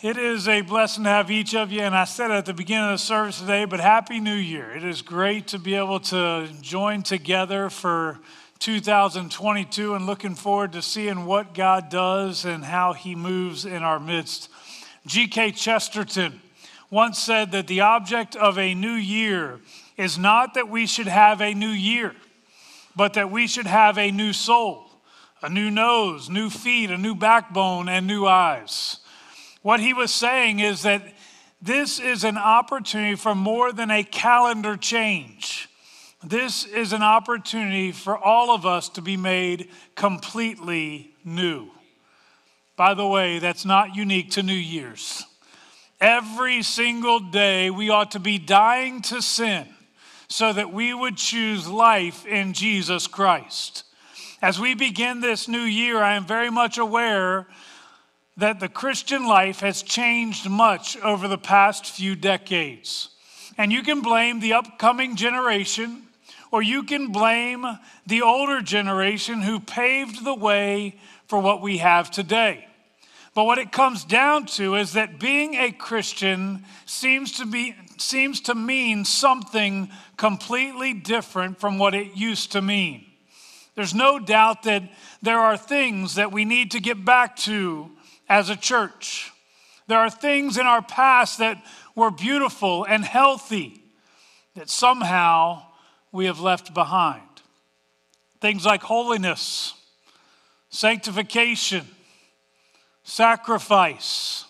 It is a blessing to have each of you, and I said it at the beginning of the service today, but Happy New Year. It is great to be able to join together for 2022 and looking forward to seeing what God does and how He moves in our midst. G.K. Chesterton once said that the object of a new year is not that we should have a new year, but that we should have a new soul, a new nose, new feet, a new backbone, and new eyes. What he was saying is that this is an opportunity for more than a calendar change. This is an opportunity for all of us to be made completely new. By the way, that's not unique to New Year's. Every single day, we ought to be dying to sin so that we would choose life in Jesus Christ. As we begin this new year, I am very much aware that the Christian life has changed much over the past few decades. And you can blame the upcoming generation, or you can blame the older generation who paved the way for what we have today. But what it comes down to is that being a Christian seems to be seems to mean something completely different from what it used to mean. There's no doubt that there are things that we need to get back to as a church. There are things in our past that were beautiful and healthy that somehow we have left behind. Things like holiness, sanctification, sacrifice,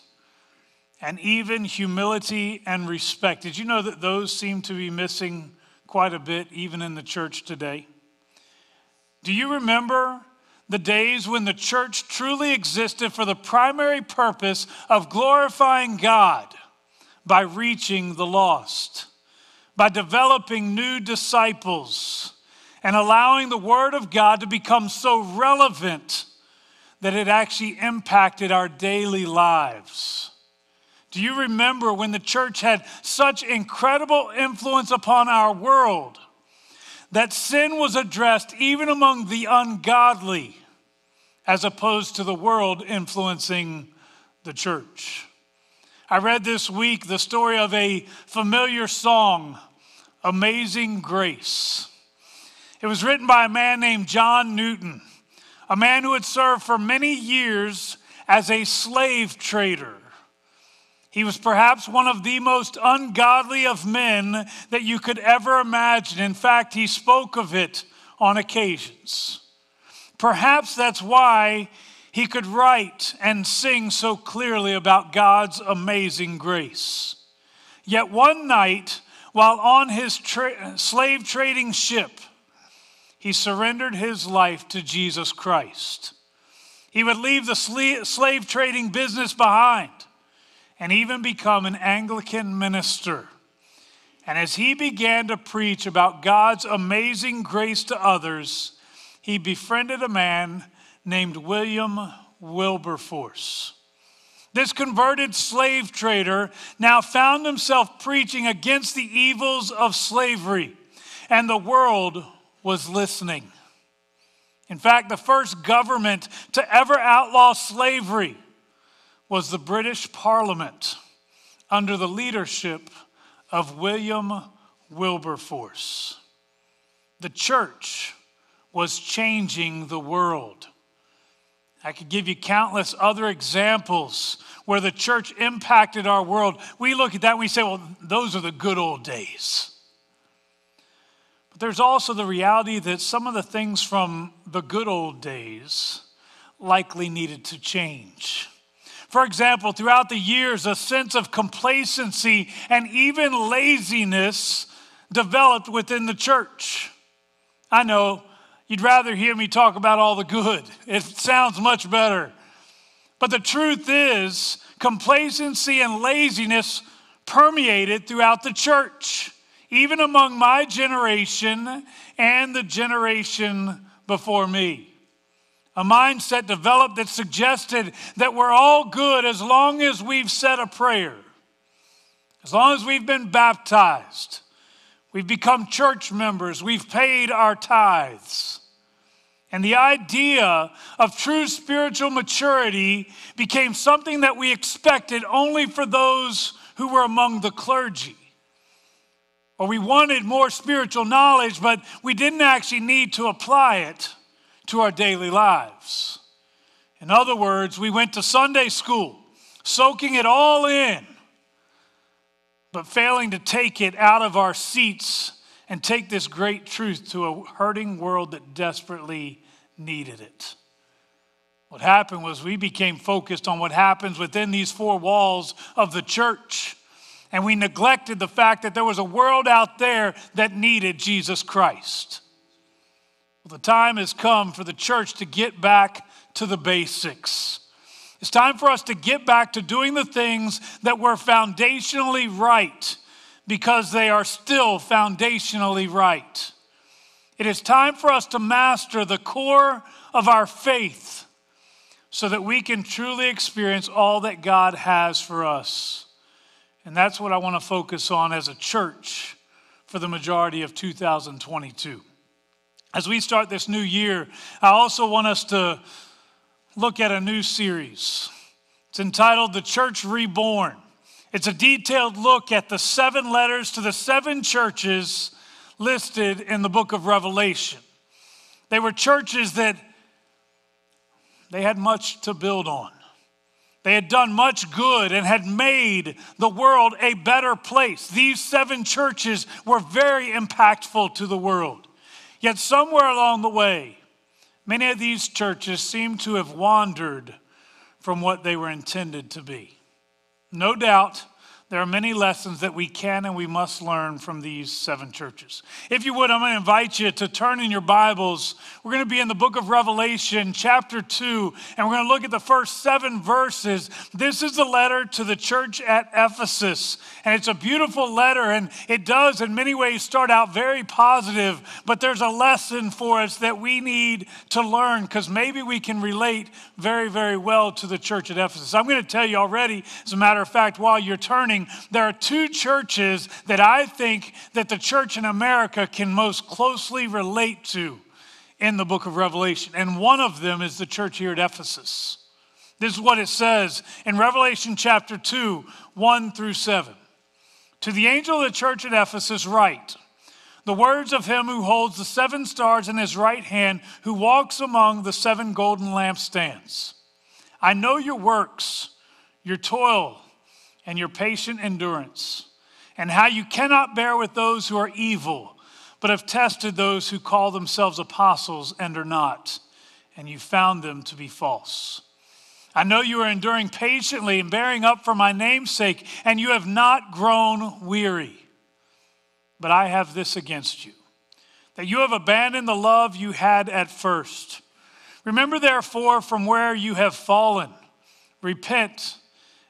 and even humility and respect. Did you know that those seem to be missing quite a bit, even in the church today? Do you remember the days when the church truly existed for the primary purpose of glorifying God by reaching the lost, by developing new disciples, and allowing the Word of God to become so relevant that it actually impacted our daily lives. Do you remember when the church had such incredible influence upon our world that sin was addressed even among the ungodly? as opposed to the world influencing the church. I read this week the story of a familiar song, Amazing Grace. It was written by a man named John Newton, a man who had served for many years as a slave trader. He was perhaps one of the most ungodly of men that you could ever imagine. In fact, he spoke of it on occasions. Perhaps that's why he could write and sing so clearly about God's amazing grace. Yet one night, while on his tra- slave trading ship, he surrendered his life to Jesus Christ. He would leave the slave trading business behind and even become an Anglican minister. And as he began to preach about God's amazing grace to others, he befriended a man named William Wilberforce. This converted slave trader now found himself preaching against the evils of slavery, and the world was listening. In fact, the first government to ever outlaw slavery was the British Parliament under the leadership of William Wilberforce. The church was changing the world. I could give you countless other examples where the church impacted our world. We look at that and we say, well, those are the good old days. But there's also the reality that some of the things from the good old days likely needed to change. For example, throughout the years, a sense of complacency and even laziness developed within the church. I know You'd rather hear me talk about all the good. It sounds much better. But the truth is, complacency and laziness permeated throughout the church, even among my generation and the generation before me. A mindset developed that suggested that we're all good as long as we've said a prayer, as long as we've been baptized, we've become church members, we've paid our tithes. And the idea of true spiritual maturity became something that we expected only for those who were among the clergy. Or we wanted more spiritual knowledge, but we didn't actually need to apply it to our daily lives. In other words, we went to Sunday school, soaking it all in, but failing to take it out of our seats and take this great truth to a hurting world that desperately needed it. What happened was we became focused on what happens within these four walls of the church. And we neglected the fact that there was a world out there that needed Jesus Christ. Well, the time has come for the church to get back to the basics. It's time for us to get back to doing the things that were foundationally right because they are still foundationally right. It is time for us to master the core of our faith so that we can truly experience all that God has for us. And that's what I want to focus on as a church for the majority of 2022. As we start this new year, I also want us to look at a new series. It's entitled The Church Reborn. It's a detailed look at the seven letters to the seven churches listed in the book of Revelation. They were churches that they had much to build on. They had done much good and had made the world a better place. These seven churches were very impactful to the world. Yet, somewhere along the way, many of these churches seem to have wandered from what they were intended to be. No doubt, there are many lessons that we can and we must learn from these seven churches. If you would, I'm going to invite you to turn in your Bibles. We're going to be in the book of Revelation, chapter 2, and we're going to look at the first seven verses. This is the letter to the church at Ephesus, and it's a beautiful letter, and it does, in many ways, start out very positive, but there's a lesson for us that we need to learn because maybe we can relate very, very well to the church at Ephesus. I'm going to tell you already, as a matter of fact, while you're turning, there are two churches that I think that the church in America can most closely relate to in the book of Revelation. And one of them is the church here at Ephesus. This is what it says in Revelation chapter 2, 1 through 7. To the angel of the church at Ephesus, write the words of him who holds the seven stars in his right hand, who walks among the seven golden lampstands. I know your works, your toil and your patient endurance, and how you cannot bear with those who are evil, but have tested those who call themselves apostles and are not, and you found them to be false. I know you are enduring patiently and bearing up for my name's sake, and you have not grown weary. But I have this against you that you have abandoned the love you had at first. Remember, therefore, from where you have fallen, repent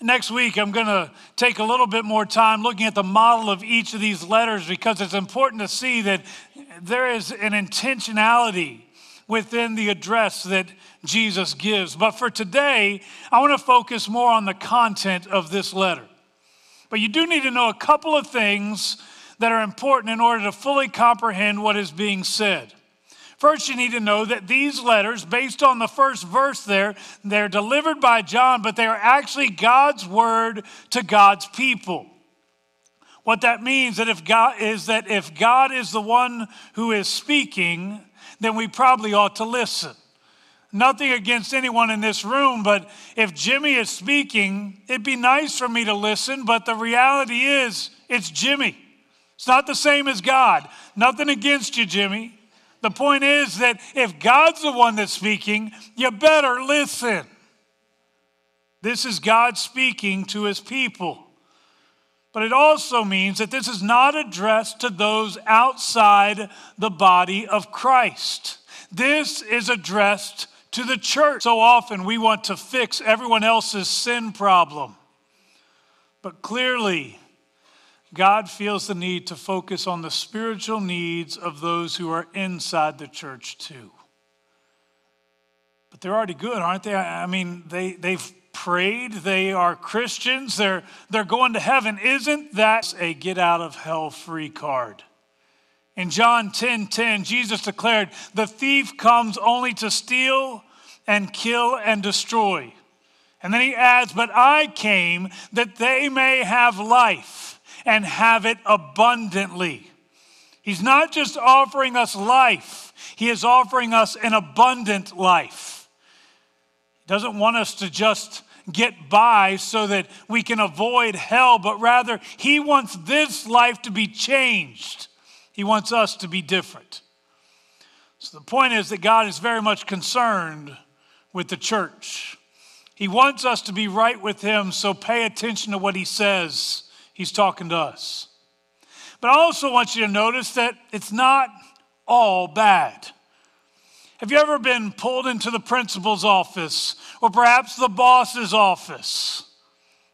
Next week, I'm going to take a little bit more time looking at the model of each of these letters because it's important to see that there is an intentionality within the address that Jesus gives. But for today, I want to focus more on the content of this letter. But you do need to know a couple of things that are important in order to fully comprehend what is being said. First, you need to know that these letters, based on the first verse there, they're delivered by John, but they are actually God's word to God's people. What that means that if God is that if God is the one who is speaking, then we probably ought to listen. Nothing against anyone in this room, but if Jimmy is speaking, it'd be nice for me to listen, but the reality is it's Jimmy. It's not the same as God. Nothing against you, Jimmy. The point is that if God's the one that's speaking, you better listen. This is God speaking to his people. But it also means that this is not addressed to those outside the body of Christ. This is addressed to the church. So often we want to fix everyone else's sin problem. But clearly, God feels the need to focus on the spiritual needs of those who are inside the church too. But they're already good, aren't they? I mean, they, they've prayed, they are Christians, they're, they're going to heaven. Isn't that a get out of hell free card? In John 10 10, Jesus declared, The thief comes only to steal and kill and destroy. And then he adds, But I came that they may have life and have it abundantly. He's not just offering us life, he is offering us an abundant life. He doesn't want us to just get by so that we can avoid hell, but rather, he wants this life to be changed he wants us to be different. So the point is that God is very much concerned with the church. He wants us to be right with Him, so pay attention to what He says. He's talking to us. But I also want you to notice that it's not all bad. Have you ever been pulled into the principal's office or perhaps the boss's office?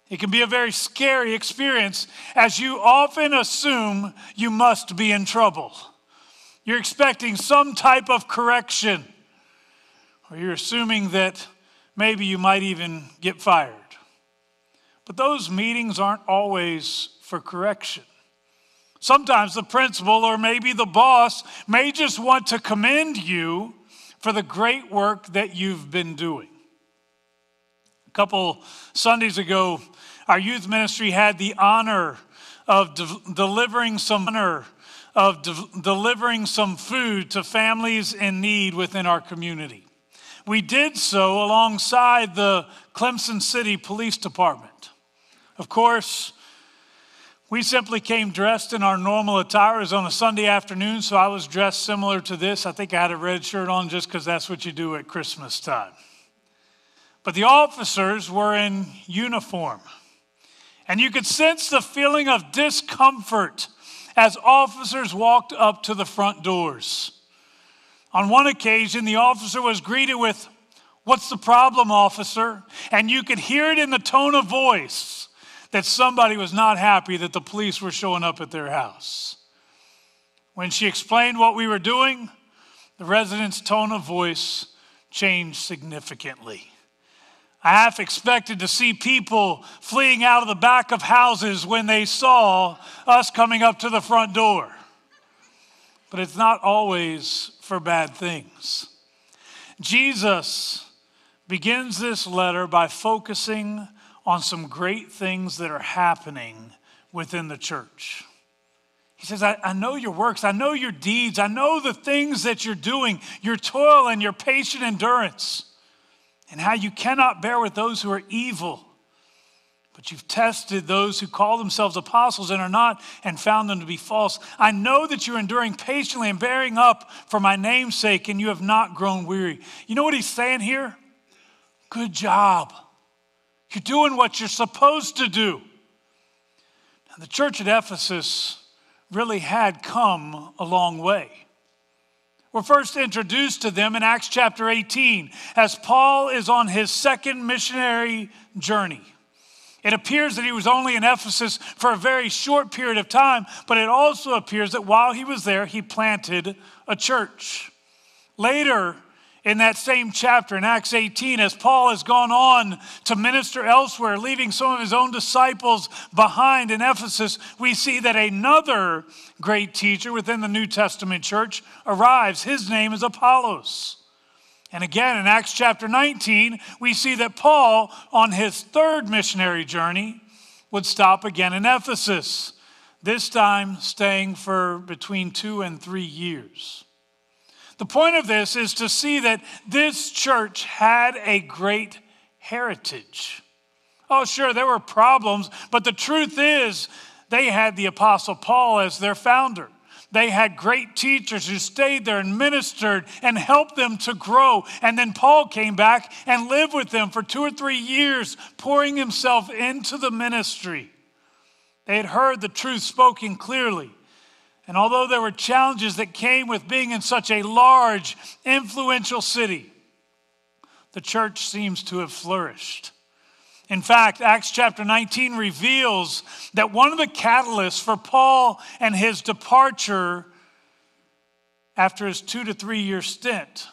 It can be a very scary experience as you often assume you must be in trouble. You're expecting some type of correction, or you're assuming that maybe you might even get fired. But those meetings aren't always for correction. Sometimes the principal or maybe the boss may just want to commend you for the great work that you've been doing. A couple Sundays ago, our youth ministry had the honor of de- delivering some honor of de- delivering some food to families in need within our community. We did so alongside the Clemson City Police Department. Of course, we simply came dressed in our normal attire. It was on a Sunday afternoon, so I was dressed similar to this. I think I had a red shirt on just because that's what you do at Christmas time. But the officers were in uniform. And you could sense the feeling of discomfort as officers walked up to the front doors. On one occasion, the officer was greeted with, What's the problem, officer? And you could hear it in the tone of voice that somebody was not happy that the police were showing up at their house. When she explained what we were doing, the resident's tone of voice changed significantly. I half expected to see people fleeing out of the back of houses when they saw us coming up to the front door. But it's not always for bad things. Jesus begins this letter by focusing on some great things that are happening within the church. He says, I, I, know your works, I know your deeds, I know the things that you're doing, your toil and your patient endurance and how you cannot bear with those who are evil. But you've tested those who call themselves apostles and are not, and found them to be false. I know that you're enduring patiently and bearing up for my name's sake, and you have not grown weary. You know what he's saying here? Good job. You're doing what you're supposed to do. And the church at Ephesus really had come a long way. We're first introduced to them in Acts chapter 18 as Paul is on his second missionary journey. It appears that he was only in Ephesus for a very short period of time, but it also appears that while he was there, he planted a church. Later, in that same chapter in Acts 18 as Paul has gone on to minister elsewhere, leaving some of his own disciples behind in Ephesus, we see that another great teacher within the New Testament church arrives. His name is Apollos. And again, in Acts chapter 19, we see that Paul, on his third missionary journey, would stop again in Ephesus, this time staying for between two and three years. The point of this is to see that this church had a great heritage. Oh, sure, there were problems, but the truth is they had the Apostle Paul as their founder. They had great teachers who stayed there and ministered and helped them to grow. And then Paul came back and lived with them for two or three years, pouring himself into the ministry. They had heard the truth spoken clearly. And although there were challenges that came with being in such a large, influential city, the church seems to have flourished. In fact, Acts chapter 19 reveals that one of the catalysts for Paul and his departure after his two to three year stint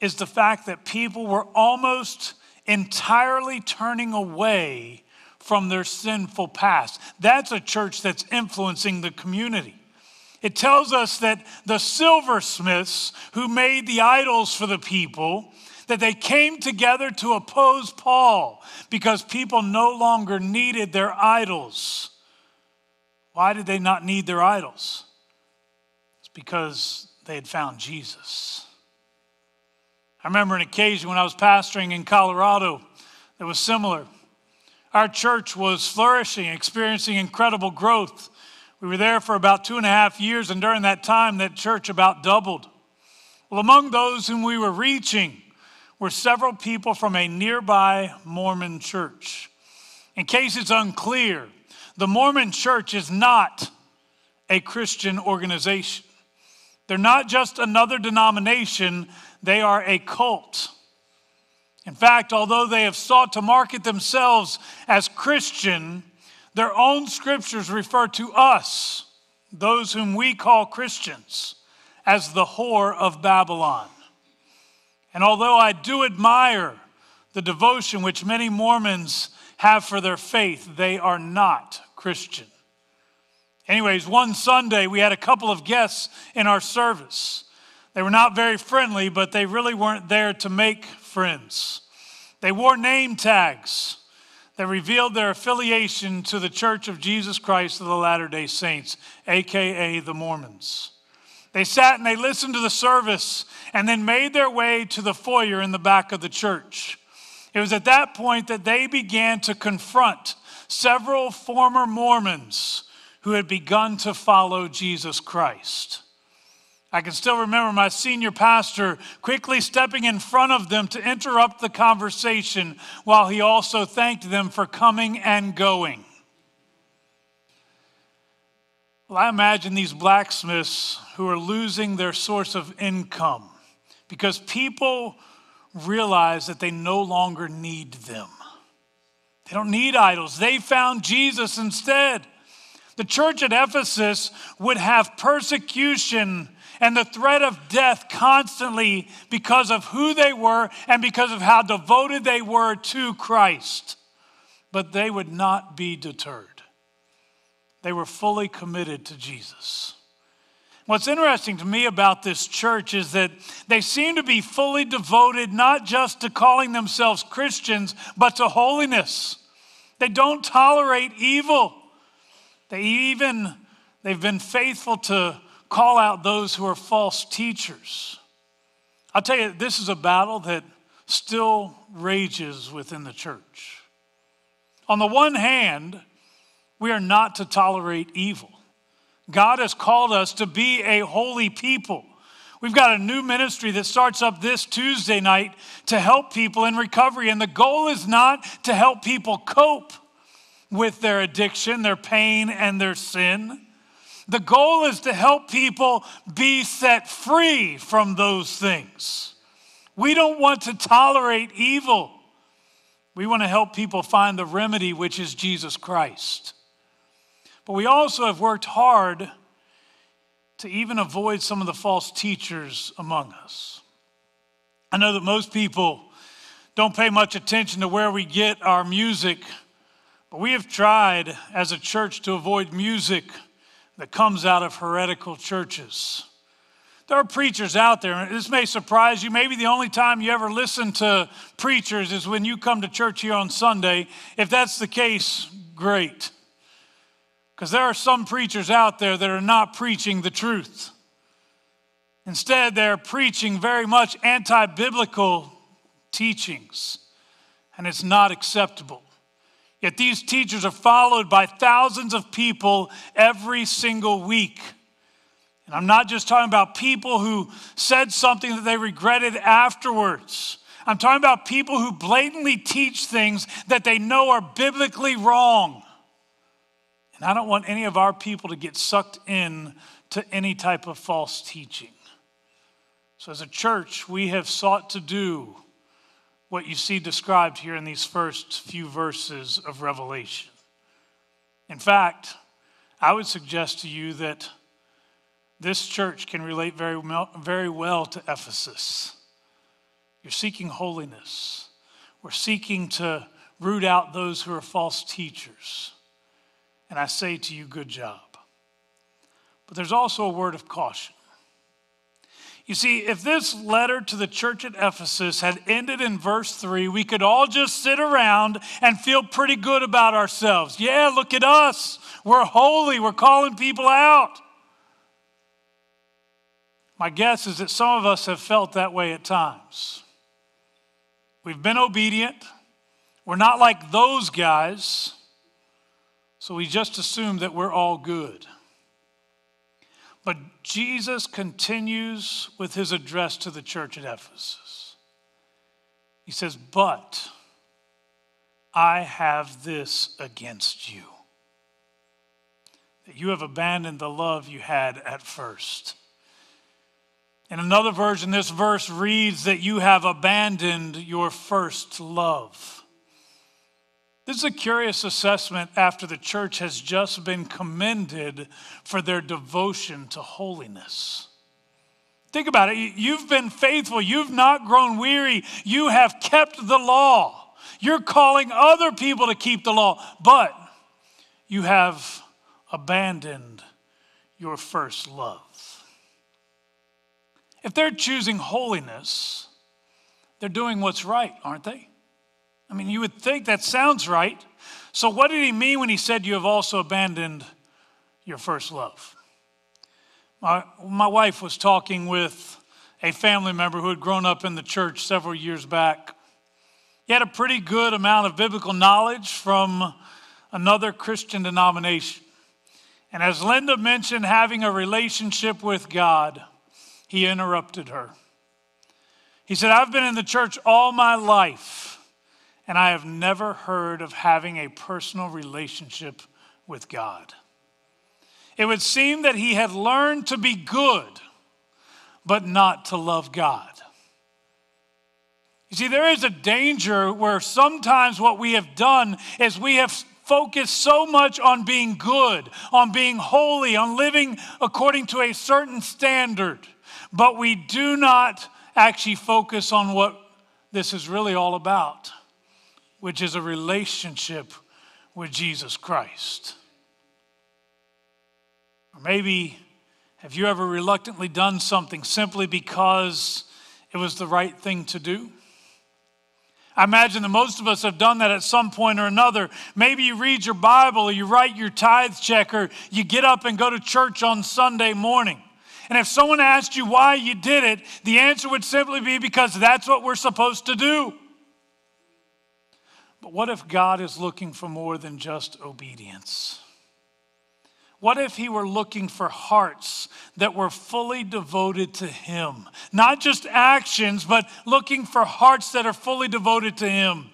is the fact that people were almost entirely turning away from their sinful past. That's a church that's influencing the community. It tells us that the silversmiths who made the idols for the people that they came together to oppose Paul because people no longer needed their idols. Why did they not need their idols? It's because they had found Jesus. I remember an occasion when I was pastoring in Colorado that was similar. Our church was flourishing, experiencing incredible growth. We were there for about two and a half years, and during that time, that church about doubled. Well, among those whom we were reaching were several people from a nearby Mormon church. In case it's unclear, the Mormon church is not a Christian organization. They're not just another denomination, they are a cult. In fact, although they have sought to market themselves as Christian, their own scriptures refer to us, those whom we call Christians, as the whore of Babylon. And although I do admire the devotion which many Mormons have for their faith, they are not Christian. Anyways, one Sunday we had a couple of guests in our service. They were not very friendly, but they really weren't there to make friends. They wore name tags that revealed their affiliation to the Church of Jesus Christ of the Latter day Saints, aka the Mormons. They sat and they listened to the service and then made their way to the foyer in the back of the church. It was at that point that they began to confront several former Mormons who had begun to follow Jesus Christ. I can still remember my senior pastor quickly stepping in front of them to interrupt the conversation while he also thanked them for coming and going. Well, I imagine these blacksmiths who are losing their source of income because people realize that they no longer need them. They don't need idols, they found Jesus instead. The church at Ephesus would have persecution and the threat of death constantly because of who they were and because of how devoted they were to Christ. But they would not be deterred. They were fully committed to Jesus. What's interesting to me about this church is that they seem to be fully devoted not just to calling themselves Christians, but to holiness. They don't tolerate evil. They even they've been faithful to call out those who are false teachers. I'll tell you, this is a battle that still rages within the church. On the one hand, we are not to tolerate evil. God has called us to be a holy people. We've got a new ministry that starts up this Tuesday night to help people in recovery. And the goal is not to help people cope with their addiction, their pain, and their sin. The goal is to help people be set free from those things. We don't want to tolerate evil. We want to help people find the remedy, which is Jesus Christ. But we also have worked hard to even avoid some of the false teachers among us. I know that most people don't pay much attention to where we get our music, but we have tried as a church to avoid music that comes out of heretical churches. There are preachers out there, and this may surprise you. Maybe the only time you ever listen to preachers is when you come to church here on Sunday. If that's the case, great. Because there are some preachers out there that are not preaching the truth. Instead, they're preaching very much anti biblical teachings, and it's not acceptable. Yet these teachers are followed by thousands of people every single week. And I'm not just talking about people who said something that they regretted afterwards. I'm talking about people who blatantly teach things that they know are biblically wrong. And I don't want any of our people to get sucked in to any type of false teaching. So, as a church, we have sought to do what you see described here in these first few verses of Revelation. In fact, I would suggest to you that this church can relate very, very well to Ephesus. You're seeking holiness. We're seeking to root out those who are false teachers. And I say to you, good job. But there's also a word of caution. You see, if this letter to the church at Ephesus had ended in verse 3, we could all just sit around and feel pretty good about ourselves. Yeah, look at us. We're holy. We're calling people out. My guess is that some of us have felt that way at times. We've been obedient. We're not like those guys. So we just assume that we're all good. But Jesus continues with his address to the church at Ephesus. He says, But I have this against you that you have abandoned the love you had at first. In another version, this verse reads that you have abandoned your first love. This is a curious assessment after the church has just been commended for their devotion to holiness. Think about it. You've been faithful. You've not grown weary. You have kept the law. You're calling other people to keep the law, but you have abandoned your first love. If they're choosing holiness, they're doing what's right, aren't they? I mean, you would think that sounds right. So, what did he mean when he said you have also abandoned your first love? My, my wife was talking with a family member who had grown up in the church several years back. He had a pretty good amount of biblical knowledge from another Christian denomination. And as Linda mentioned having a relationship with God, he interrupted her. He said, I've been in the church all my life and I have never heard of having a personal relationship with God. It would seem that he had learned to be good, but not to love God. You see, there is a danger where sometimes what we have done is we have focused so much on being good, on being holy, on living according to a certain standard, but we do not actually focus on what this is really all about which is a relationship with Jesus Christ. Or maybe have you ever reluctantly done something simply because it was the right thing to do? I imagine that most of us have done that at some point or another. Maybe you read your Bible or you write your tithe check or you get up and go to church on Sunday morning. And if someone asked you why you did it, the answer would simply be because that's what we're supposed to do. But what if God is looking for more than just obedience? What if he were looking for hearts that were fully devoted to him? Not just actions, but looking for hearts that are fully devoted to him.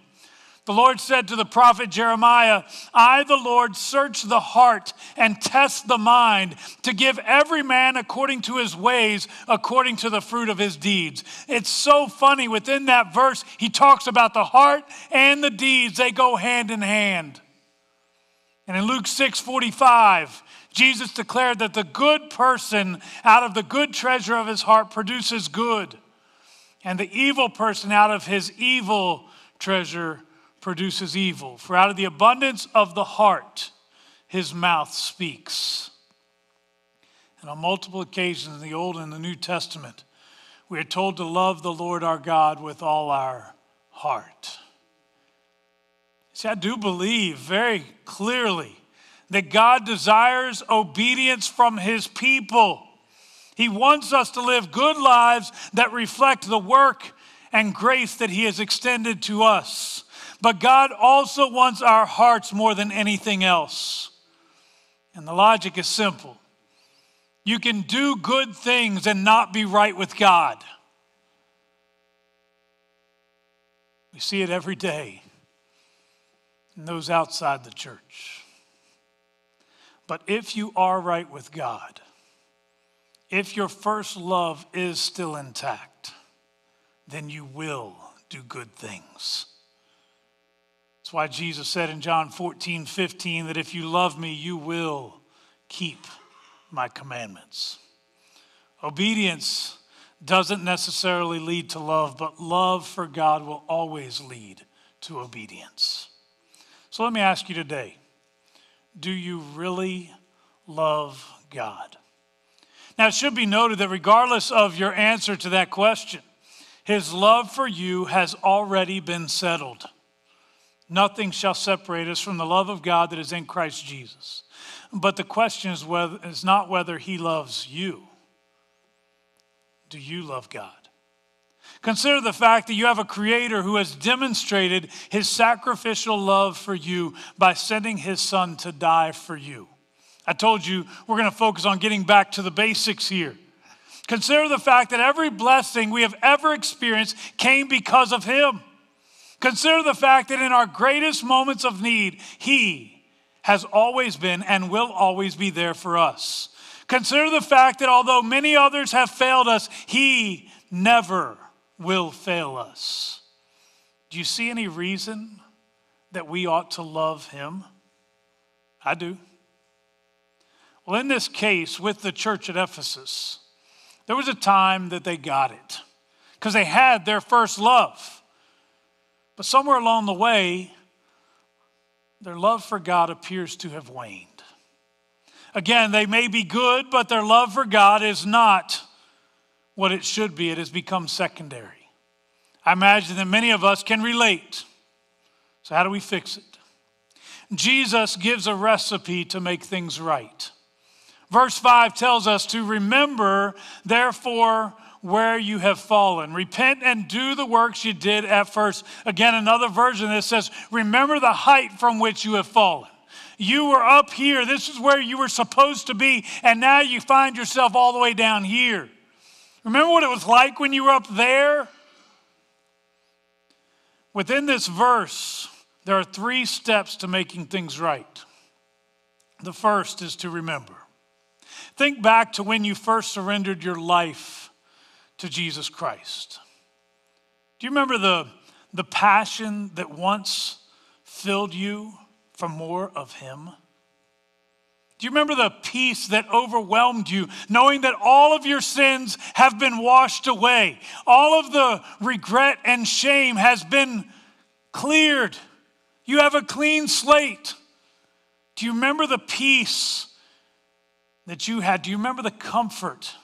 The Lord said to the prophet Jeremiah, I, the Lord, search the heart and test the mind to give every man according to his ways, according to the fruit of his deeds. It's so funny. Within that verse, he talks about the heart and the deeds, they go hand in hand. And in Luke 6 45, Jesus declared that the good person out of the good treasure of his heart produces good, and the evil person out of his evil treasure produces evil. For out of the abundance of the heart, his mouth speaks. And on multiple occasions in the Old and the New Testament, we are told to love the Lord our God with all our heart. See, I do believe very clearly that God desires obedience from his people. He wants us to live good lives that reflect the work and grace that he has extended to us. But God also wants our hearts more than anything else. And the logic is simple you can do good things and not be right with God. We see it every day in those outside the church. But if you are right with God, if your first love is still intact, then you will do good things. Why Jesus said in John 14, 15 that if you love me, you will keep my commandments. Obedience doesn't necessarily lead to love, but love for God will always lead to obedience. So let me ask you today do you really love God? Now, it should be noted that regardless of your answer to that question, his love for you has already been settled. Nothing shall separate us from the love of God that is in Christ Jesus. But the question is, whether, is not whether he loves you. Do you love God? Consider the fact that you have a creator who has demonstrated his sacrificial love for you by sending his son to die for you. I told you we're going to focus on getting back to the basics here. Consider the fact that every blessing we have ever experienced came because of Him. Consider the fact that in our greatest moments of need, He has always been and will always be there for us. Consider the fact that although many others have failed us, He never will fail us. Do you see any reason that we ought to love Him? I do. Well, in this case with the church at Ephesus, there was a time that they got it because they had their first love. But somewhere along the way, their love for God appears to have waned. Again, they may be good, but their love for God is not what it should be. It has become secondary. I imagine that many of us can relate. So, how do we fix it? Jesus gives a recipe to make things right. Verse 5 tells us to remember, therefore, where you have fallen. Repent and do the works you did at first. Again, another version that says, Remember the height from which you have fallen. You were up here. This is where you were supposed to be. And now you find yourself all the way down here. Remember what it was like when you were up there? Within this verse, there are three steps to making things right. The first is to remember. Think back to when you first surrendered your life to Jesus Christ. Do you remember the, the passion that once filled you for more of Him? Do you remember the peace that overwhelmed you, knowing that all of your sins have been washed away? All of the regret and shame has been cleared. You have a clean slate. Do you remember the peace that you had? Do you remember the comfort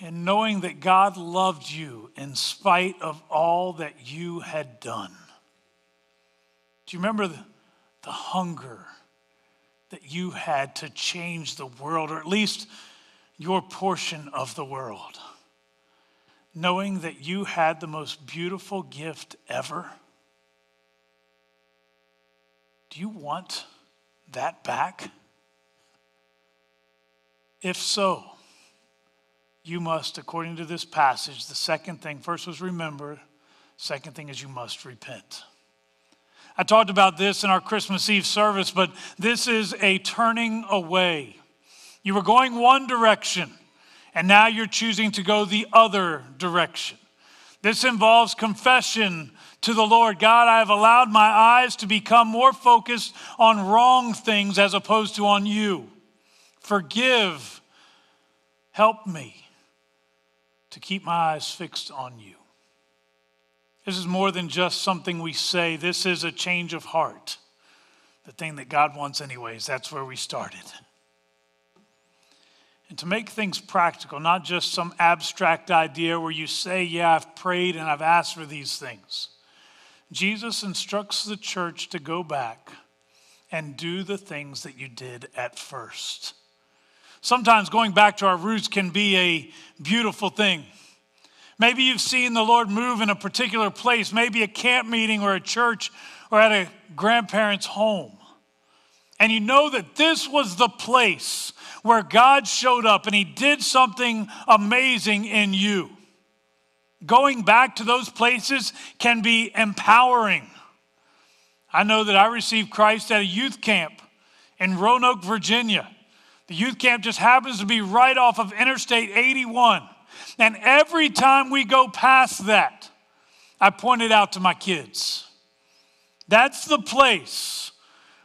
in knowing that God loved you in spite of all that you had done? Do you remember the, the hunger that you had to change the world, or at least your portion of the world? Knowing that you had the most beautiful gift ever? Do you want that back? If so, you must, according to this passage, the second thing, first was remember, second thing is you must repent. I talked about this in our Christmas Eve service, but this is a turning away. You were going one direction, and now you're choosing to go the other direction. This involves confession to the Lord God, I have allowed my eyes to become more focused on wrong things as opposed to on you. Forgive. Help me to keep my eyes fixed on you. This is more than just something we say, this is a change of heart. The thing that God wants, anyways. That's where we started. And to make things practical, not just some abstract idea where you say, Yeah, I've prayed and I've asked for these things. Jesus instructs the church to go back and do the things that you did at first. Sometimes going back to our roots can be a beautiful thing. Maybe you've seen the Lord move in a particular place, maybe a camp meeting or a church or at a grandparent's home. And you know that this was the place where God showed up and He did something amazing in you. Going back to those places can be empowering. I know that I received Christ at a youth camp in Roanoke, Virginia. The youth camp just happens to be right off of Interstate 81. And every time we go past that, I point it out to my kids. That's the place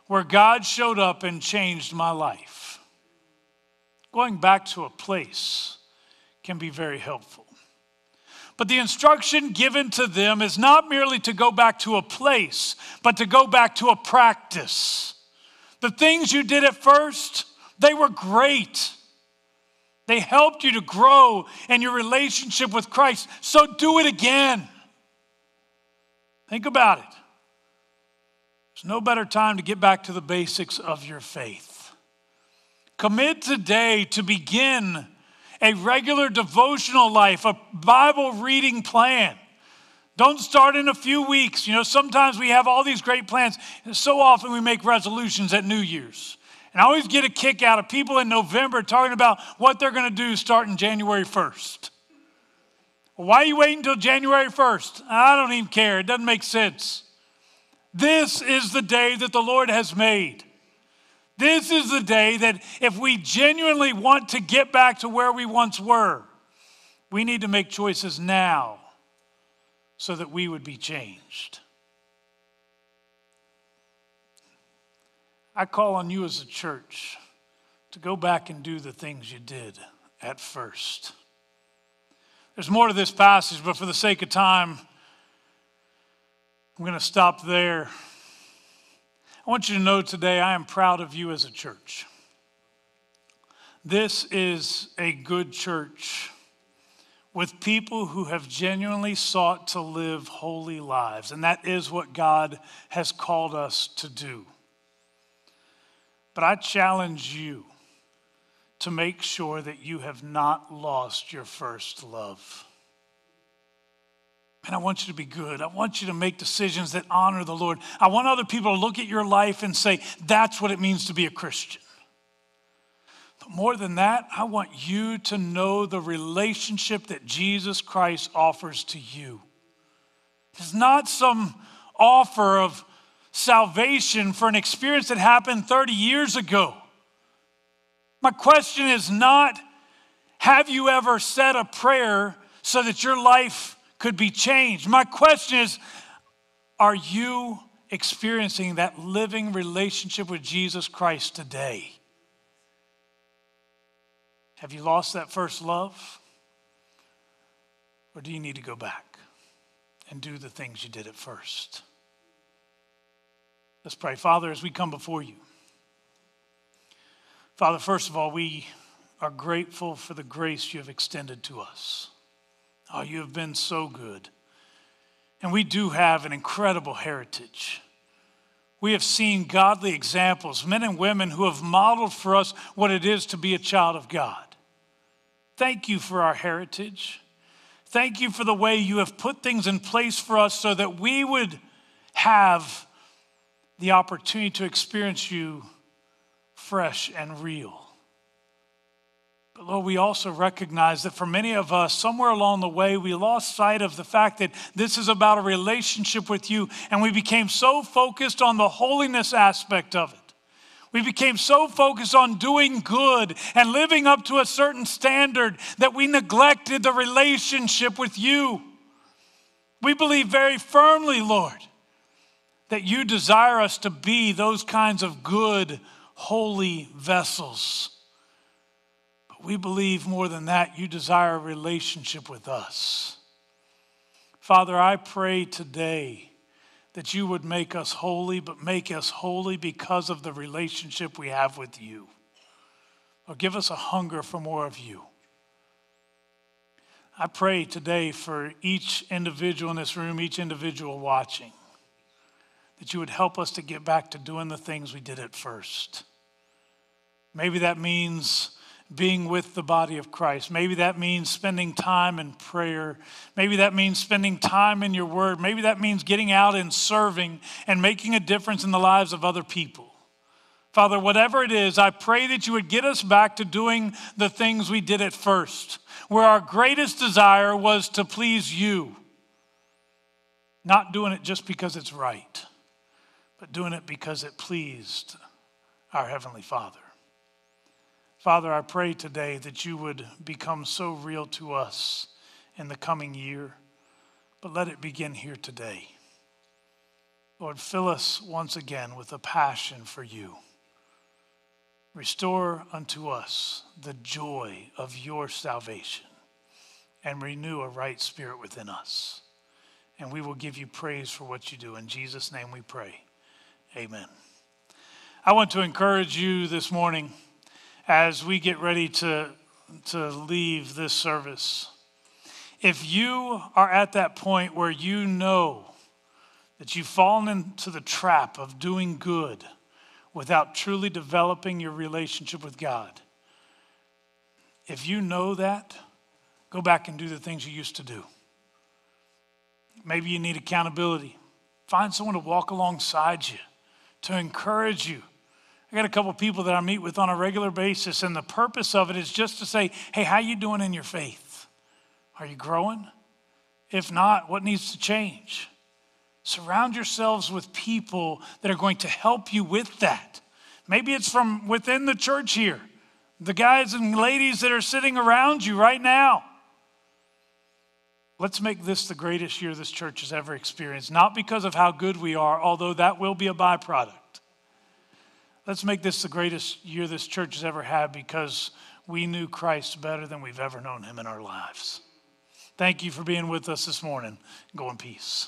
where God showed up and changed my life. Going back to a place can be very helpful. But the instruction given to them is not merely to go back to a place, but to go back to a practice. The things you did at first, they were great. They helped you to grow in your relationship with Christ. So do it again. Think about it. There's no better time to get back to the basics of your faith. Commit today to begin a regular devotional life, a Bible reading plan. Don't start in a few weeks. You know, sometimes we have all these great plans. So often we make resolutions at New Year's. And I always get a kick out of people in November talking about what they're going to do starting January 1st. why are you waiting until January 1st? I don't even care. It doesn't make sense. This is the day that the Lord has made. This is the day that if we genuinely want to get back to where we once were, we need to make choices now so that we would be changed. I call on you as a church to go back and do the things you did at first. There's more to this passage, but for the sake of time, I'm going to stop there. I want you to know today I am proud of you as a church. This is a good church with people who have genuinely sought to live holy lives, and that is what God has called us to do. But I challenge you to make sure that you have not lost your first love. And I want you to be good. I want you to make decisions that honor the Lord. I want other people to look at your life and say, that's what it means to be a Christian. But more than that, I want you to know the relationship that Jesus Christ offers to you. It's not some offer of salvation for an experience that happened 30 years ago. My question is not, have you ever said a prayer so that your life could be changed. My question is are you experiencing that living relationship with Jesus Christ today? Have you lost that first love? Or do you need to go back and do the things you did at first? Let's pray. Father, as we come before you, Father, first of all, we are grateful for the grace you have extended to us. Oh, you have been so good. And we do have an incredible heritage. We have seen godly examples, men and women who have modeled for us what it is to be a child of God. Thank you for our heritage. Thank you for the way you have put things in place for us so that we would have the opportunity to experience you fresh and real. But Lord, we also recognize that for many of us, somewhere along the way, we lost sight of the fact that this is about a relationship with you, and we became so focused on the holiness aspect of it. We became so focused on doing good and living up to a certain standard that we neglected the relationship with you. We believe very firmly, Lord, that you desire us to be those kinds of good, holy vessels But we believe more than that, you desire a relationship with us. Father, I pray today that you would make us holy, but make us holy because of the relationship we have with you. Or give us a hunger for more of you. I pray today for each individual in this room, each individual watching, that you would help us to get back to doing the things we did at first. Maybe that means being with the body of Christ. Maybe that means spending time in prayer. Maybe that means spending time in your word. Maybe that means getting out and serving and making a difference in the lives of other people. Father, whatever it is, I pray that you would get us back to doing the things we did at first, where our greatest desire was to please you. Not doing it just because it's right, but doing it because it pleased our Heavenly Father. Father, I pray today that you would become so real to us in the coming year. but let it begin here today. Lord, fill us once again with a passion for you. Restore unto us the joy of your salvation and renew a right spirit within us. And we will give you praise for what you do. In Jesus' name we pray. Amen. I want to encourage you this morning as we get ready to, to leave this service. If you are at that point where you know that you've fallen into the trap of doing good without truly developing your relationship with God, if you know that, go back and do the things you used to do. Maybe you need accountability. Find someone to walk alongside you, to encourage you. I got a couple people that I meet with on a regular basis, and the purpose of it is just to say, hey, how you doing in your faith? Are you growing? If not, what needs to change? Surround yourselves with people that are going to help you with that. Maybe it's from within the church here, the guys and ladies that are sitting around you right now. Let's make this the greatest year this church has ever experienced, not because of how good we are, although that will be a byproduct. Let's make this the greatest year this church has ever had because we knew Christ better than we've ever known him in our lives. Thank you for being with us this morning. Go in peace.